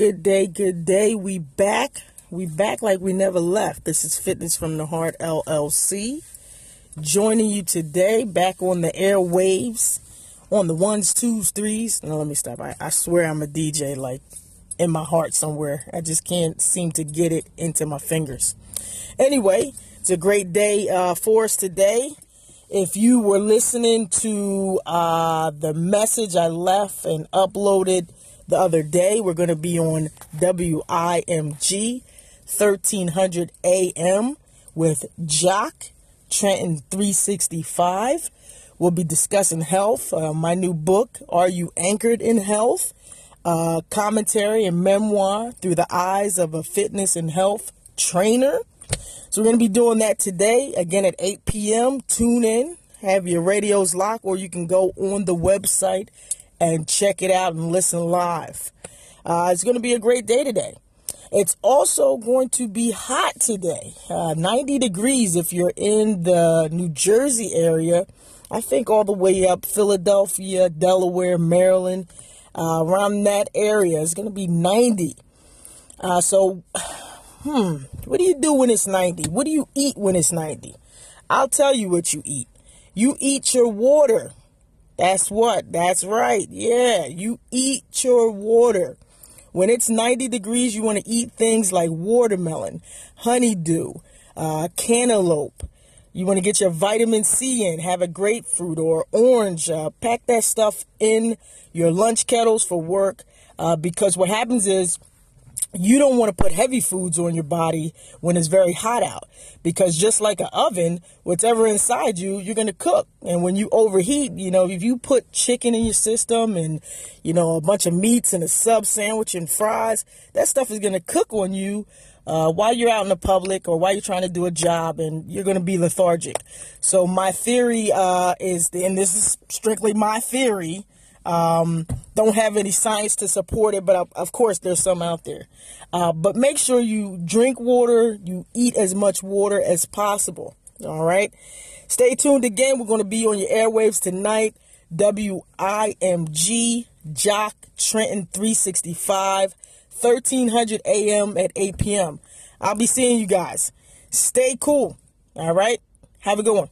Good day, good day. We back. We back like we never left. This is Fitness from the Heart LLC. Joining you today back on the airwaves on the ones, twos, threes. No, let me stop. I, I swear I'm a DJ like in my heart somewhere. I just can't seem to get it into my fingers. Anyway, it's a great day uh, for us today. If you were listening to uh, the message I left and uploaded the other day, we're going to be on WIMG 1300 AM with Jock Trenton 365. We'll be discussing health, uh, my new book, Are You Anchored in Health? Uh, commentary and memoir through the eyes of a fitness and health trainer. So we're going to be doing that today, again at 8 p.m. Tune in, have your radios locked, or you can go on the website and check it out and listen live. Uh, it's going to be a great day today. It's also going to be hot today, uh, 90 degrees if you're in the New Jersey area. I think all the way up Philadelphia, Delaware, Maryland, uh, around that area. It's going to be 90. Uh, so hmm, what do you do when it's 90? What do you eat when it's 90? I'll tell you what you eat. You eat your water. That's what. That's right. Yeah, you eat your water. When it's 90 degrees, you want to eat things like watermelon, honeydew, uh, cantaloupe. You want to get your vitamin C in, have a grapefruit or orange. Uh, pack that stuff in your lunch kettles for work uh, because what happens is you don't want to put heavy foods on your body when it's very hot out because just like an oven whatever inside you you're going to cook. And when you overheat you know if you put chicken in your system and you know a bunch of meats and a sub sandwich and fries that stuff is going to cook on you uh, while you're out in the public or while you're trying to do a job and you're going to be lethargic. So my theory uh, is and this is strictly my theory um, don't have any science to support it, but of, course there's some out there. Uh, but make sure you drink water, you eat as much water as possible. All right. Stay tuned again. We're going to be on your airwaves tonight. WIMG Jock Trenton 365, 1300 AM at 8 p.m. I'll be seeing you guys. Stay cool. All right. Have a good one.